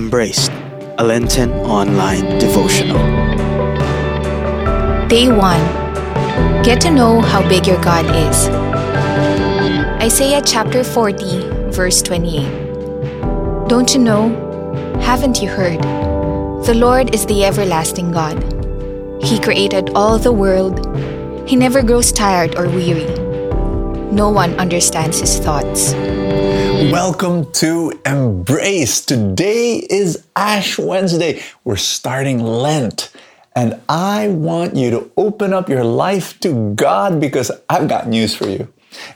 Embraced, a Lenten online devotional. Day 1 Get to know how big your God is. Isaiah chapter 40, verse 28. Don't you know? Haven't you heard? The Lord is the everlasting God. He created all the world. He never grows tired or weary. No one understands his thoughts. Welcome to Embrace. Today is Ash Wednesday. We're starting Lent. And I want you to open up your life to God because I've got news for you.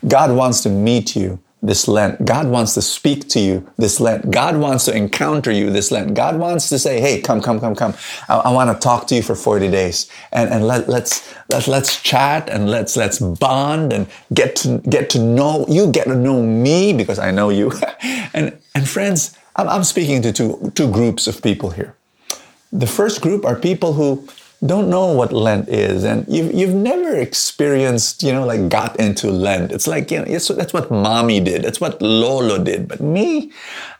God wants to meet you this Lent. God wants to speak to you this Lent. God wants to encounter you this Lent. God wants to say, hey, come, come, come, come. I, I want to talk to you for 40 days. And, and let, let's, let, let's chat and let's, let's bond and get to, get to know, you get to know me because I know you. and, and friends, I'm, I'm speaking to two, two groups of people here. The first group are people who don't know what Lent is, and you've, you've never experienced, you know, like got into Lent. It's like, you know, it's, that's what mommy did. That's what Lolo did. But me,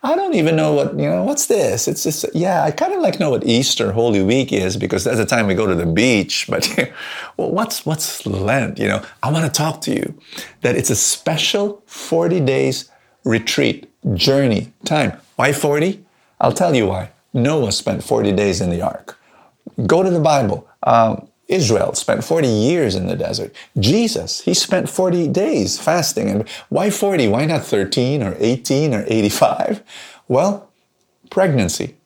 I don't even know what, you know, what's this? It's just, yeah, I kind of like know what Easter, Holy Week is because that's the time we go to the beach. But well, what's, what's Lent? You know, I want to talk to you that it's a special 40 days retreat, journey, time. Why 40? I'll tell you why. Noah spent 40 days in the ark. Go to the Bible. Um, Israel spent 40 years in the desert. Jesus, he spent 40 days fasting. And why 40? Why not 13 or 18 or 85? Well, pregnancy.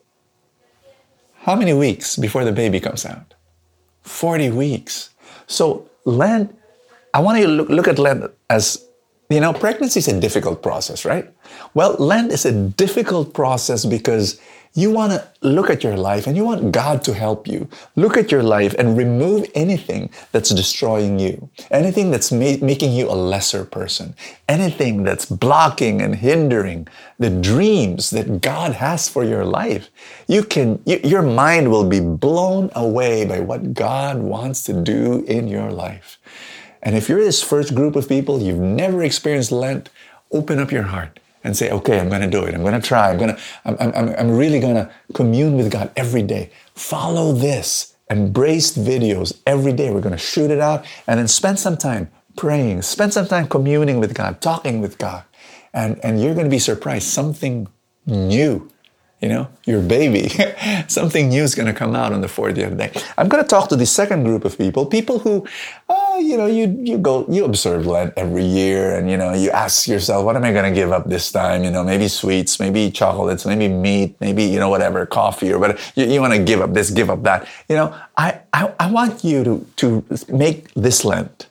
How many weeks before the baby comes out? 40 weeks. So Lent, I want you to look, look at Lent as, you know, pregnancy is a difficult process, right? Well, Lent is a difficult process because you want to look at your life and you want God to help you. Look at your life and remove anything that's destroying you, anything that's ma- making you a lesser person, anything that's blocking and hindering the dreams that God has for your life. You can, your mind will be blown away by what God wants to do in your life. And if you're this first group of people, you've never experienced Lent, open up your heart and say, okay, I'm going to do it. I'm going to try. I'm going to, I'm, I'm, I'm really going to commune with God every day. Follow this. Embrace videos every day. We're going to shoot it out and then spend some time praying, spend some time communing with God, talking with God. And, and you're going to be surprised. Something new you know, your baby. Something new is going to come out on the 40th day. I'm going to talk to the second group of people, people who, uh, you know, you, you go, you observe Lent every year and, you know, you ask yourself, what am I going to give up this time? You know, maybe sweets, maybe chocolates, maybe meat, maybe, you know, whatever, coffee or whatever. You, you want to give up this, give up that. You know, I, I, I want you to, to make this Lent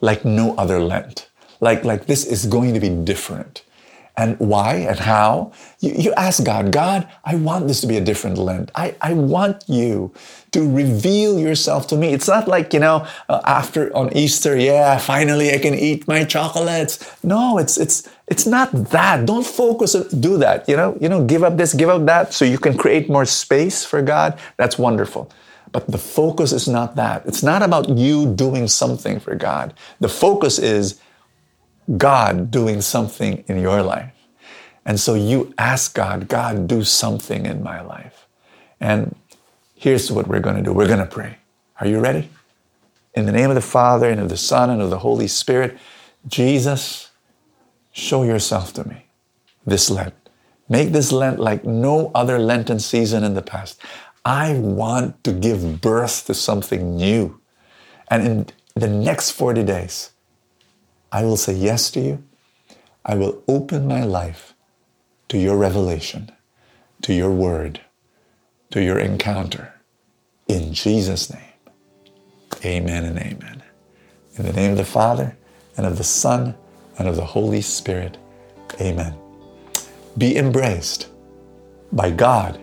like no other Lent. Like, like this is going to be different and why and how. You, you, ask God, God, I want this to be a different Lent. I, I want you to reveal yourself to me. It's not like, you know, uh, after on Easter, yeah, finally I can eat my chocolates. No, it's, it's, it's not that. Don't focus on, do that. You know, you know, give up this, give up that so you can create more space for God. That's wonderful. But the focus is not that. It's not about you doing something for God. The focus is God doing something in your life. And so you ask God, God, do something in my life. And here's what we're going to do we're going to pray. Are you ready? In the name of the Father, and of the Son, and of the Holy Spirit, Jesus, show yourself to me this Lent. Make this Lent like no other Lenten season in the past. I want to give birth to something new. And in the next 40 days, I will say yes to you. I will open my life to your revelation, to your word, to your encounter. In Jesus' name, amen and amen. In the name of the Father, and of the Son, and of the Holy Spirit, amen. Be embraced by God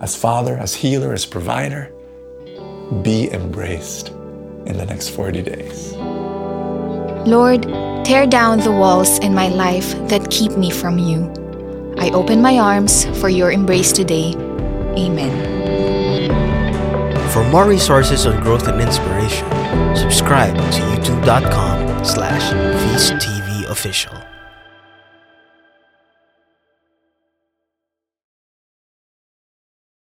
as Father, as healer, as provider. Be embraced in the next 40 days. Lord, tear down the walls in my life that keep me from you. I open my arms for your embrace today. Amen. For more resources on growth and inspiration, subscribe to youtube.com slash feasttv official.